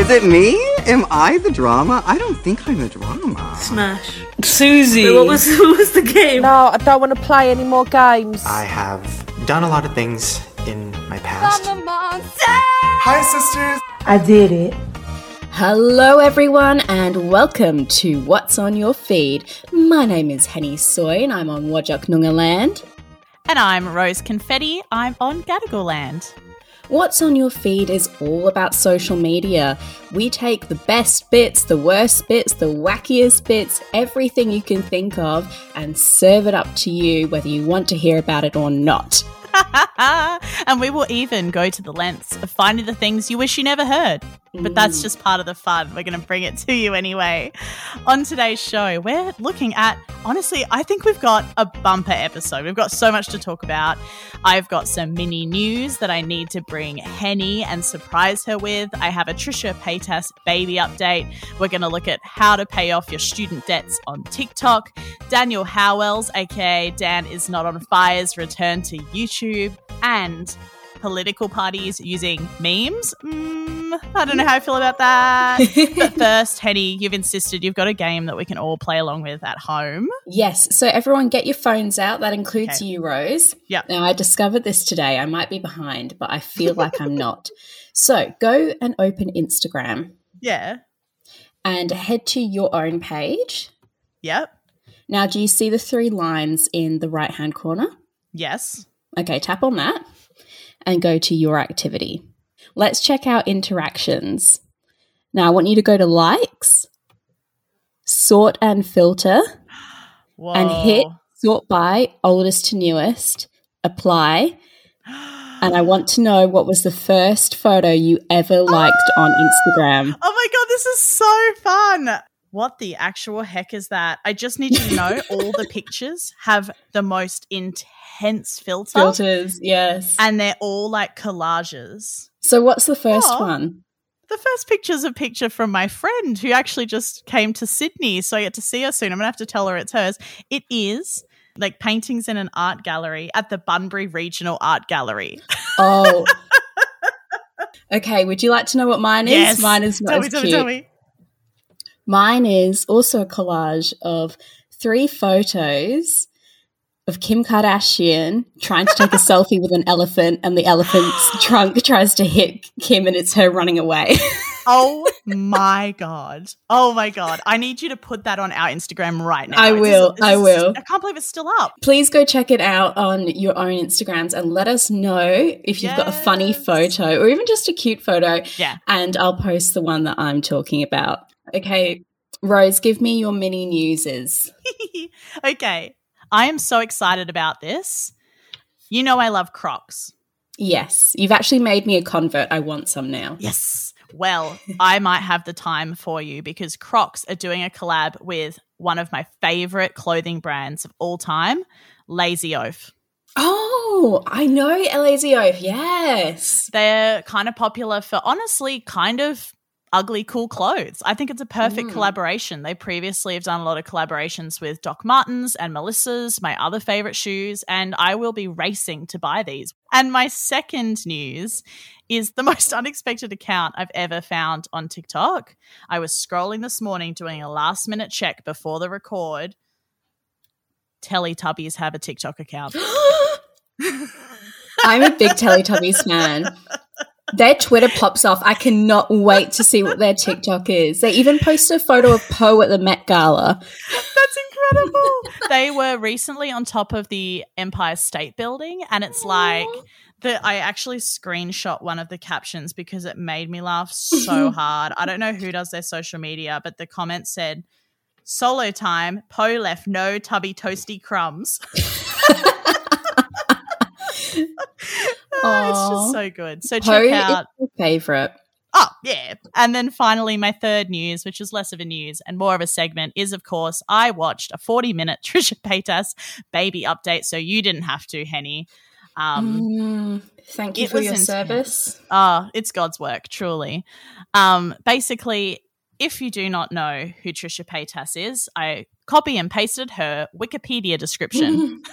Is it me? Am I the drama? I don't think I'm the drama. Smash. Susie. Wait, what was what was the game? No, I don't want to play any more games. I have done a lot of things in my past. Hi, sisters. I did it. Hello, everyone, and welcome to What's on Your Feed. My name is Henny Soy, and I'm on Wajak Noongar Land. And I'm Rose Confetti. I'm on Gadigal Land. What's on Your Feed is all about social media. We take the best bits, the worst bits, the wackiest bits, everything you can think of, and serve it up to you whether you want to hear about it or not. and we will even go to the lengths of finding the things you wish you never heard. But that's just part of the fun. We're going to bring it to you anyway. On today's show, we're looking at, honestly, I think we've got a bumper episode. We've got so much to talk about. I've got some mini news that I need to bring Henny and surprise her with. I have a Trisha Paytas baby update. We're going to look at how to pay off your student debts on TikTok. Daniel Howells, aka Dan is Not on Fire's return to YouTube. And political parties using memes. Mm, I don't know how I feel about that. but first, Henny, you've insisted you've got a game that we can all play along with at home. Yes, so everyone get your phones out. That includes Okay. you, Rose. Yeah. Now, I discovered this today. I might be behind, but I feel like I'm not. So go and open Instagram Yeah. and head to your own page. Yep. Now, do you see the three lines in the right hand corner? Yes. Okay, tap on that and go to your activity. Let's check out interactions. Now, I want you to go to likes, sort and filter, Whoa. and hit sort by oldest to newest, apply. And I want to know what was the first photo you ever liked ah! on Instagram. Oh my god, this is so fun. What the actual heck is that? I just need to know all the pictures have the most intense filter. Filters, yes. And they're all like collages. So, what's the first Aw. one? The first picture is a picture from my friend who actually just came to Sydney, so I get to see her soon. I'm gonna have to tell her it's hers. It is like paintings in an art gallery at the Bunbury Regional Art Gallery. Oh. okay, would you like to know what mine is? Yes. Mine is not tell as me, tell cute. me, tell me. Mine is also a collage of three photos of Kim Kardashian trying to take a selfie with an elephant, and the elephant's trunk tries to hit Kim, and it's her running away. Oh my god! Oh my god! I need you to put that on our Instagram right now. I will, just- it's I will. I can't believe it's still up. Please go check it out on your own Instagrams and let us know if you've got a funny photo or even just a cute photo. Yeah. And I'll post the one that I'm talking about. Okay, Rose, give me your mini newses. okay, I am so excited about this. You know I love Crocs. Yes, you've actually made me a convert. I want some now. Yes. Well, I might have the time for you because Crocs are doing a collab with one of my favorite clothing brands of all time, Lazy Oaf. Oh, I know Lazy Oaf. Yes. They're kind of popular for honestly kind of ugly cool clothes. I think it's a perfect hmm. collaboration. They previously have done a lot of collaborations with Doc Martens and Melissa's, my other favorite shoes, and I will be racing to buy these. And my second news is the most unexpected account I've ever found on TikTok. I was scrolling this morning doing a last minute check before the record. Teletubbies have a TikTok account. I'm a big Teletubbies fan. Their Twitter pops off. I cannot wait to see what their TikTok is. They even posted a photo of Po at the Met Gala. That's incredible. they were recently on top of the Empire State Building, and it's like that I actually screenshot one of the captions because it made me laugh so hard. I don't know who does their social media, but the comment said, "Solo time. Po left no tubby toasty crumbs." Oh, it's just so good. So Po check out favorite. Oh, yeah. And then finally, my third news, which is less of a news and more of a segment, is of course, I watched a 40 minute Trisha Paytas baby update. So you didn't have to, Henny. Um, Mm, thank you for your intense. service. Ah, it's God's work, truly. Um, basically, if you do not know who Trisha Paytas is, I copy and pasted her Wikipedia description.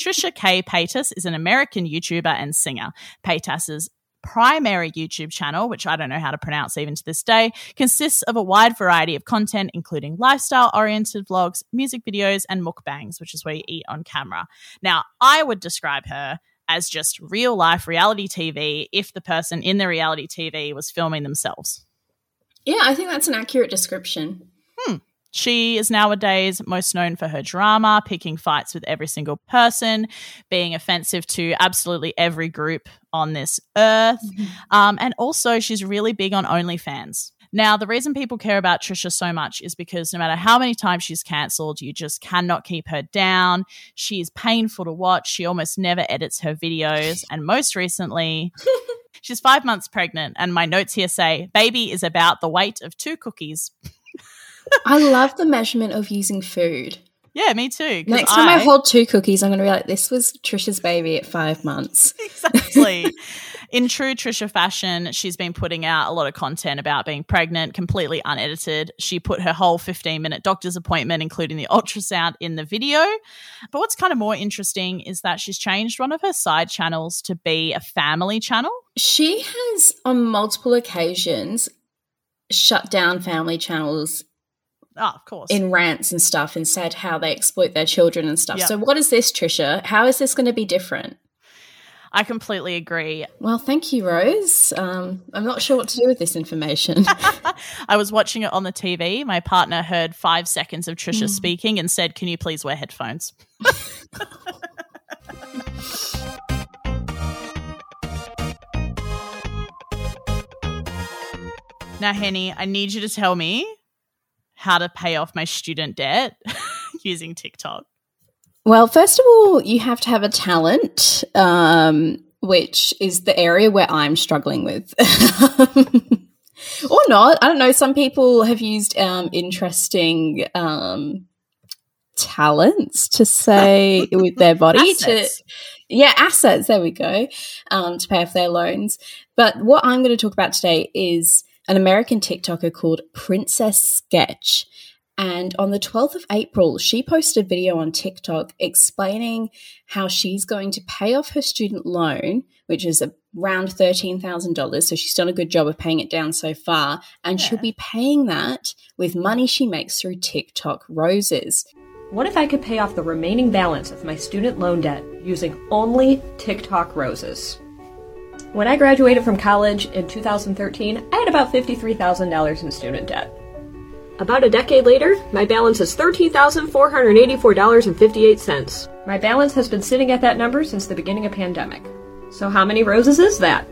Trisha K. Paytas is an American YouTuber and singer. Paytas's primary YouTube channel, which I don't know how to pronounce even to this day, consists of a wide variety of content, including lifestyle oriented vlogs, music videos, and mukbangs, which is where you eat on camera. Now, I would describe her as just real life reality TV if the person in the reality TV was filming themselves. Yeah, I think that's an accurate description. She is nowadays most known for her drama, picking fights with every single person, being offensive to absolutely every group on this earth. Mm-hmm. Um, and also, she's really big on OnlyFans. Now, the reason people care about Trisha so much is because no matter how many times she's cancelled, you just cannot keep her down. She is painful to watch. She almost never edits her videos. And most recently, she's five months pregnant. And my notes here say, baby is about the weight of two cookies. I love the measurement of using food. Yeah, me too. Next time I, I, hold two cookies, I'm going to be like, this was Trisha's baby at five months. Exactly. In true Trisha fashion, she's been putting out a lot of content about being pregnant, completely unedited. She put her whole 15 minute doctor's appointment, including the ultrasound, in the video. But what's kind of more interesting is that she's changed one of her side channels to be a family channel. She has, on multiple occasions, shut down family channels Oh, of course. In rants and stuff and said how they exploit their children and stuff. Yep. So, what is this, Trisha? How is this going to be different? I completely agree. Well, thank you, Rose. Um, I'm not sure what to do with this information. I was watching it on the TV. My partner heard five seconds of Trisha mm. speaking and said, Can you please wear headphones? now, Henny, I need you to tell me how to pay off my student debt using TikTok? Well, first of all, you have to have a talent, um, which is the area where I'm struggling with. or not. I don't know. Some people have used um, interesting um, talents to say with their body to yeah assets there we go um, to pay off their loans but what i'm going to talk about today is an American TikToker called Princess Sketch. And on the 12th of April, she posted a video on TikTok explaining how she's going to pay off her student loan, which is around $13,000. So she's done a good job of paying it down so far. And yeah. she'll be paying that with money she makes through TikTok roses. What if I could pay off the remaining balance of my student loan debt using only TikTok roses? When I graduated from college in 2013, I had about $53,000 in student debt. About a decade later, my balance is $13,484.58. My balance has been sitting at that number since the beginning of pandemic. So how many roses is that?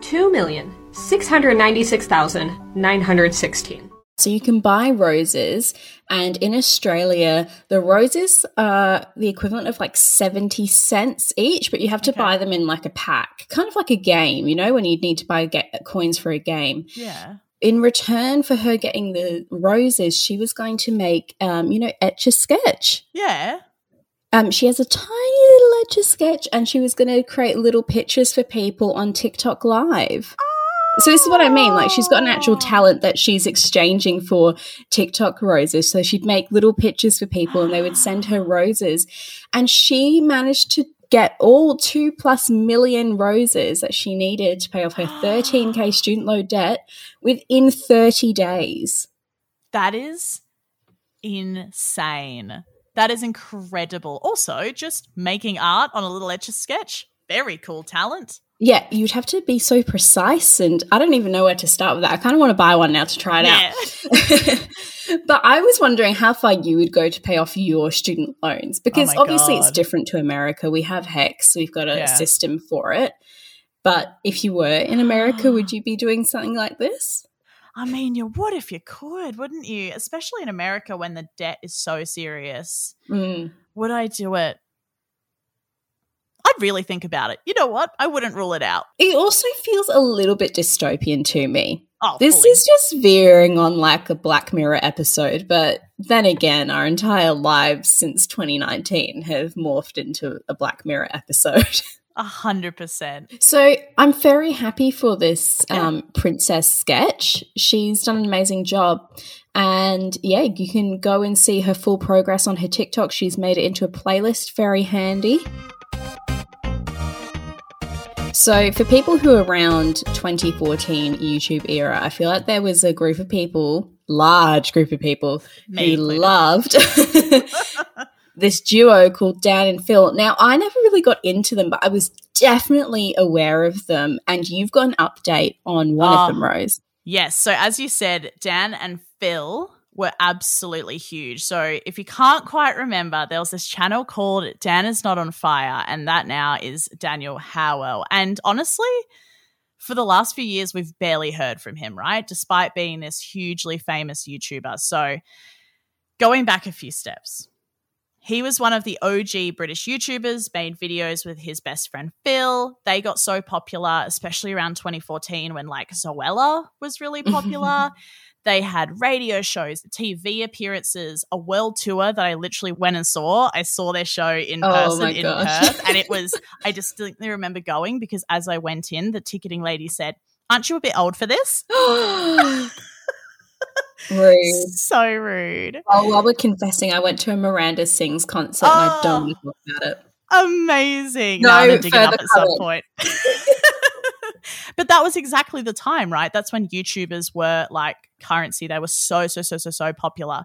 2,696,916. So you can buy roses, and in Australia, the roses are the equivalent of like 70 cents each, but you have to okay. buy them in like a pack, kind of like a game, you know, when you need to buy get coins for a game. Yeah. In return for her getting the roses, she was going to make, um, you know, etch a sketch. Yeah. Um, she has a tiny little etch a sketch, and she was going to create little pictures for people on TikTok Live. Oh so this is what I mean. Like she's got an actual talent that she's exchanging for TikTok roses. So she'd make little pictures for people and they would send her roses. And she managed to get all two plus million roses that she needed to pay off her 13k student loan debt within 30 days. That is insane. That is incredible. Also, just making art on a little etch a sketch. Very cool talent. Yeah, you'd have to be so precise, and I don't even know where to start with that. I kind of want to buy one now to try it yeah. out. but I was wondering how far you would go to pay off your student loans because oh obviously God. it's different to America. We have HECS, we've got a yeah. system for it. But if you were in America, would you be doing something like this? I mean, you would if you could, wouldn't you? Especially in America when the debt is so serious. Mm. Would I do it? Really think about it. You know what? I wouldn't rule it out. It also feels a little bit dystopian to me. Oh, this fully. is just veering on like a Black Mirror episode, but then again, our entire lives since 2019 have morphed into a Black Mirror episode. A hundred percent. So I'm very happy for this um, princess sketch. She's done an amazing job. And yeah, you can go and see her full progress on her TikTok. She's made it into a playlist, very handy. So, for people who are around 2014 YouTube era, I feel like there was a group of people, large group of people, who loved this duo called Dan and Phil. Now, I never really got into them, but I was definitely aware of them. And you've got an update on one Oh. of them, Rose. Yes. So as you said, Dan and Phil were absolutely huge. So if you can't quite remember, there was this channel called Dan is Not on Fire, and that now is Daniel Howell. And honestly, for the last few years, we've barely heard from him, right? Despite being this hugely famous YouTuber. So going back a few steps. He was one of the OG British YouTubers, made videos with his best friend Phil. They got so popular, especially around 2014 when like Zoella was really popular. they had radio shows, TV appearances, a world tour that I literally went and saw. I saw their show in Oh person in gosh. Perth, and it was, I distinctly remember going because as I went in, the ticketing lady said, Aren't you a bit old for this? Rude. So rude. Oh, while we're confessing, I went to a Miranda Sings concert and I don't oh. want to talk about it. Amazing. No No, I'm it up further at some comment. point. but that was exactly the time, right? That's when YouTubers were like currency. They were so, so, so, so, so popular.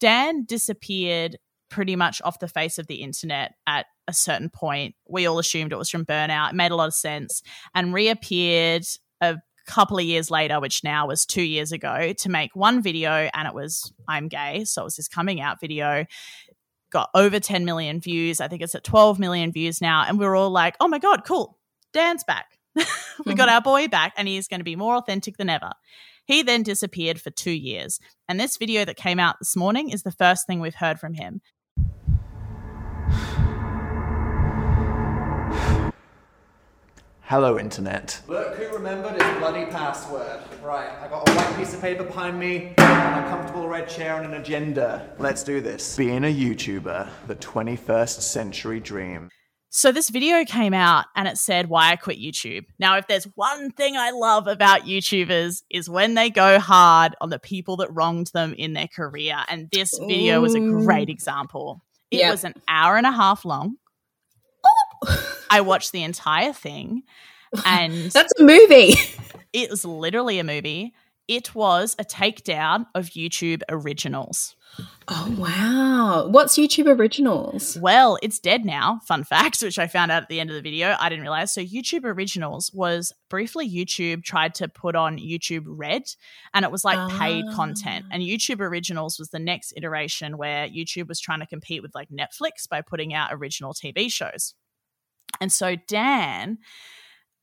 Dan disappeared pretty much off the face of the internet at a certain point. We all assumed it was from burnout. It made a lot of sense and reappeared a couple of years later, which now was two years ago, to make one video. And it was I'm gay. So it was his coming out video got over 10 million views. I think it's at 12 million views now. And we're all like, oh my God, cool. Dan's back. we got mm-hmm. our boy back and he's going to be more authentic than ever. He then disappeared for two years. And this video that came out this morning is the first thing we've heard from him. Hello, Internet. Look who remembered his bloody password. Right, I got a white piece of paper behind me, and a comfortable red chair and an agenda. Let's do this. Being a YouTuber, the 21st century dream. So this video came out and it said why I quit YouTube. Now, if there's one thing I love about YouTubers is when they go hard on the people that wronged them in their career. And this video was a great example. It Yep. was an hour and a half long. Oh. I watched the entire thing and That's a movie. it was literally a movie. It was a takedown of YouTube originals. Oh, wow. What's YouTube Originals? Well, it's dead now. Fun fact, which I found out at the end of the video. I didn't realize. So, YouTube Originals was briefly YouTube tried to put on YouTube Red, and it was like paid content. Ah. And YouTube Originals was the next iteration where YouTube was trying to compete with like Netflix by putting out original TV shows. And so, Dan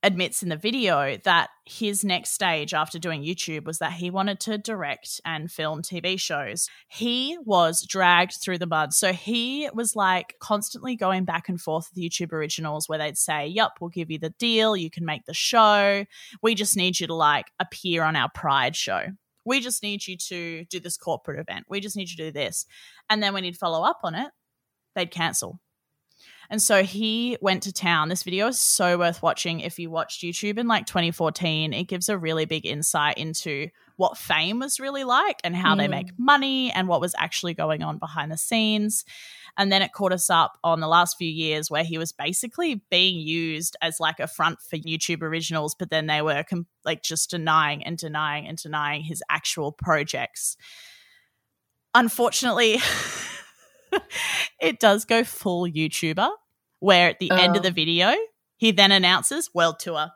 admits in the video that his next stage after doing YouTube was that he wanted to direct and film TV shows. He was dragged through the mud. So he was like constantly going back and forth with YouTube originals where they'd say, Yup, we'll give you the deal. You can make the show. We just need you to like appear on our Pride show. We just need you to do this corporate event. We just need you to do this. And then when he'd follow up on it, they'd cancel. And so he went to town. This video is so worth watching if you watched YouTube in like 2014. It gives a really big insight into what fame was really like and how they Mm. make money and what was actually going on behind the scenes. And then it caught us up on the last few years where he was basically being used as like a front for YouTube originals, but then they were com- like just denying and denying and denying his actual projects. Unfortunately, it does go full YouTuber, where at the end of Oh. the video, he then announces world tour.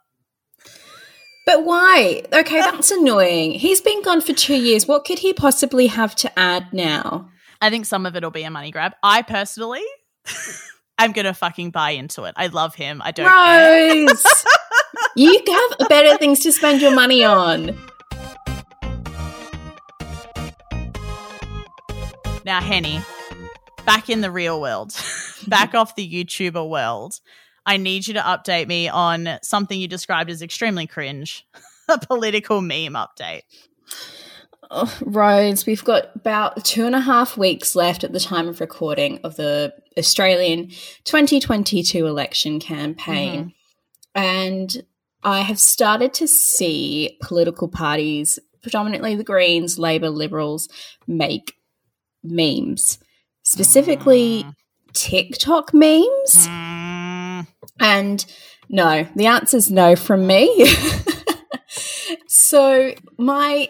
But why? Okay, uh, that's annoying. He's been gone for two years. What could he possibly have to add now? I think some of it'll be a money grab. I personally, I'm gonna fucking buy into it. I love him. I don't. Rose! you have better things to spend your money on. Now, Henny, back in the real world, back off the YouTuber world, I need you to update me on something you described as extremely cringe a political meme update. Oh, Rose, we've got about two and a half weeks left at the time of recording of the Australian 2022 election campaign. Mm-hmm. And I have started to see political parties, predominantly the Greens, Labour, Liberals, make memes, specifically TikTok memes. Mm, And No, the answer's no from me. so, my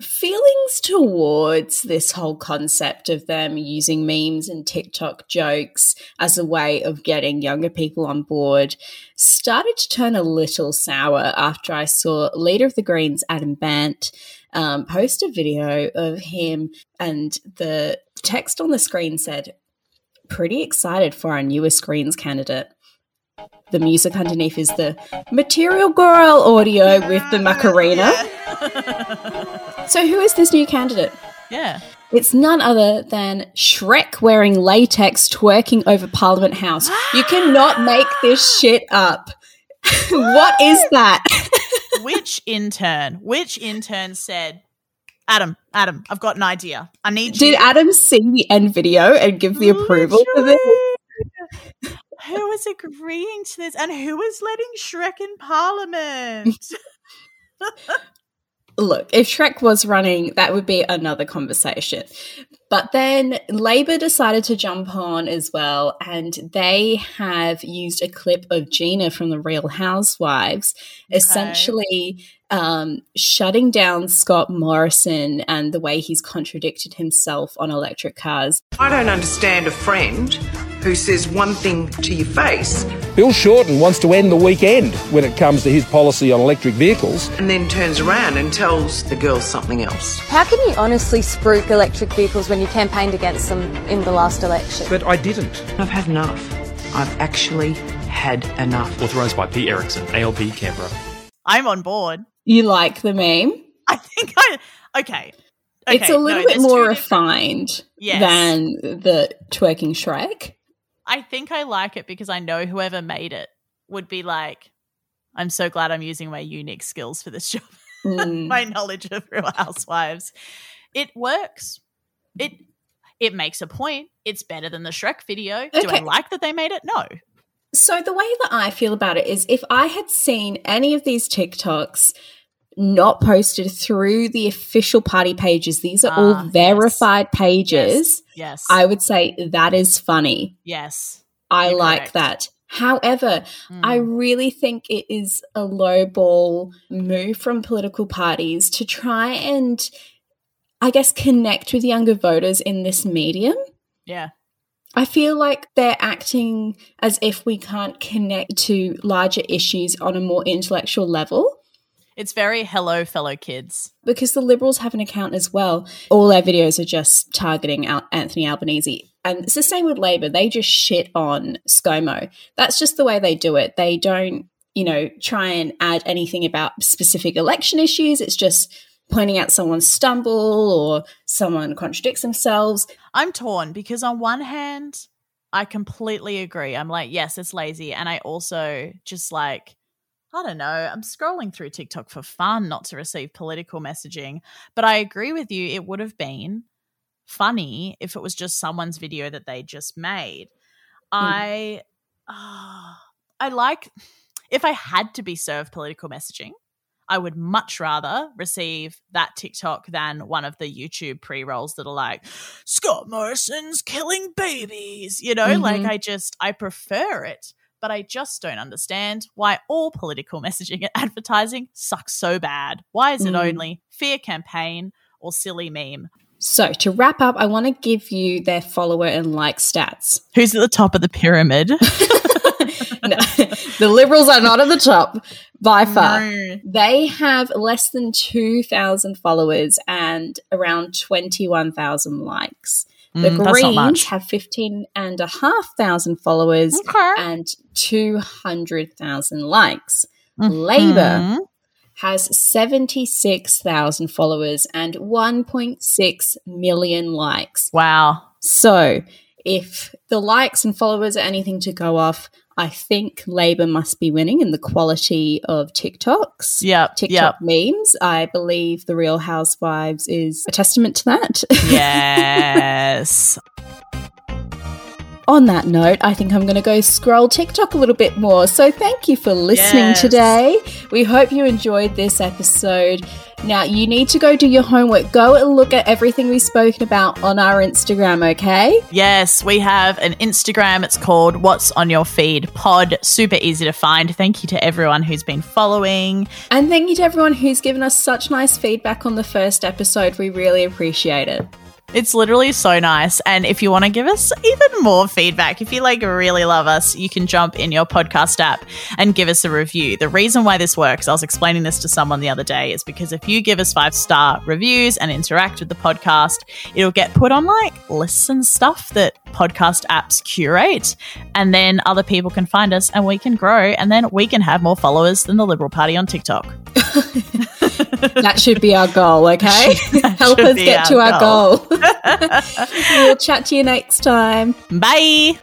feelings towards this whole concept of them using memes and TikTok jokes as a way of getting younger people on board started to turn a little sour after I saw leader of the Greens, Adam Bandt, um, post a video of him, and the text on the screen said, Pretty excited for our newest Greens candidate the music underneath is the Material Girl audio with the Macarena. so, who is this new candidate? Yeah. It's none other than Shrek wearing latex twerking over Parliament House. You cannot make this shit up. what is that? Which intern? Which intern said, Adam, Adam, I've got an idea. I need Did you. Adam see the end video and give the approval for this? Who was agreeing to this and who was letting Shrek in Parliament? Look, if Shrek was running, that would be another conversation. But then Labour decided to jump on as well, and they have used a clip of Gina from The Real Housewives, essentially um, shutting down Scott Morrison and the way he's contradicted himself on electric cars. I don't understand a friend who says one thing to your face Bill Shorten wants to end the weekend when it comes to his policy on electric vehicles. and then turns around and tells the girls something else. How can you honestly spruik electric vehicles when you campaigned against them in the last election? But I didn't. I've had enough. I've actually had enough. Authorised by Pete Erickson, ALP Canberra. I'm on board. You like the meme? I think I. Okay. it's a little no, bit more refined Yes. than the twerking Shrek. I think I like it because I know whoever made it would be like, I'm so glad I'm using my unique skills for this job. Mm. my knowledge of Real Housewives. It works. It it makes a point. It's better than the Shrek video. Do I like that they made it? No. So the way that I feel about it is if I had seen any of these TikToks not posted through the official party pages, these are Ah, all yes. verified pages, Yes. I would say that is funny. yes. I like correct. that. However, I Mm. really think it is a low ball move from political parties to try and, I guess, connect with younger voters in this medium. Yeah. I feel like they're acting as if we can't connect to larger issues on a more intellectual level It's very hello, fellow kids. because the Liberals have an account as well. All their videos are just targeting Al- Anthony Albanese. And it's the same with Labour. They just shit on ScoMo. That's just the way they do it. They don't, you know, try and add anything about specific election issues. It's just pointing out someone stumble or someone contradicts themselves. I'm torn because on one hand, I completely agree. I'm like, yes, it's lazy. And I also just like, I don't know, I'm scrolling through TikTok for fun, not to receive political messaging. But I agree with you. It would have been funny if it was just someone's video that they just made. I, ah, I like, if I had to be served political messaging, I would much rather receive that TikTok than one of the YouTube pre rolls that are like, Scott Morrison's killing babies. You know, like Mhm. I just, I prefer it, but I just don't understand why all political messaging and advertising sucks so bad. Why is it Mm. only fear campaign or silly meme? So, to wrap up, I want to give you their follower and like stats. Who's at the top of the pyramid? No, the Liberals are not at the top by far. No. They have less than 2,000 followers and around 21,000 likes. The Mm, that's not much. Greens have 15,500 followers Okay. and 200,000 likes. Labour Mhm. has 76,000 followers and 1.6 million likes. Wow. So, if the likes and followers are anything to go off, I think Labour must be winning in the quality of TikToks. Yep. TikTok memes. I believe The Real Housewives is a testament to that. Yes. On that note, I think I'm going to go scroll TikTok a little bit more. So thank you for listening Yes. today. We hope you enjoyed this episode. Now, you need to go do your homework. Go and look at everything we've spoken about on our Instagram, okay? Yes, we have an Instagram. It's called What's on Your Feed Pod. Super easy to find. Thank you to everyone who's been following. And thank you to everyone who's given us such nice feedback on the first episode. We really appreciate it. It's literally so nice. And if you want to give us even more feedback, if you like really love us, you can jump in your podcast app and give us a review. The reason why this works, I was explaining this to someone the other day, is because if you give us five star reviews and interact with the podcast, it'll get put on like lists and stuff that podcast apps curate. And then other people can find us and we can grow. And then we can have more followers than the Liberal Party on TikTok. That should be our goal, okay? Help us get our to our goal. goal. we'll chat to you next time. Bye.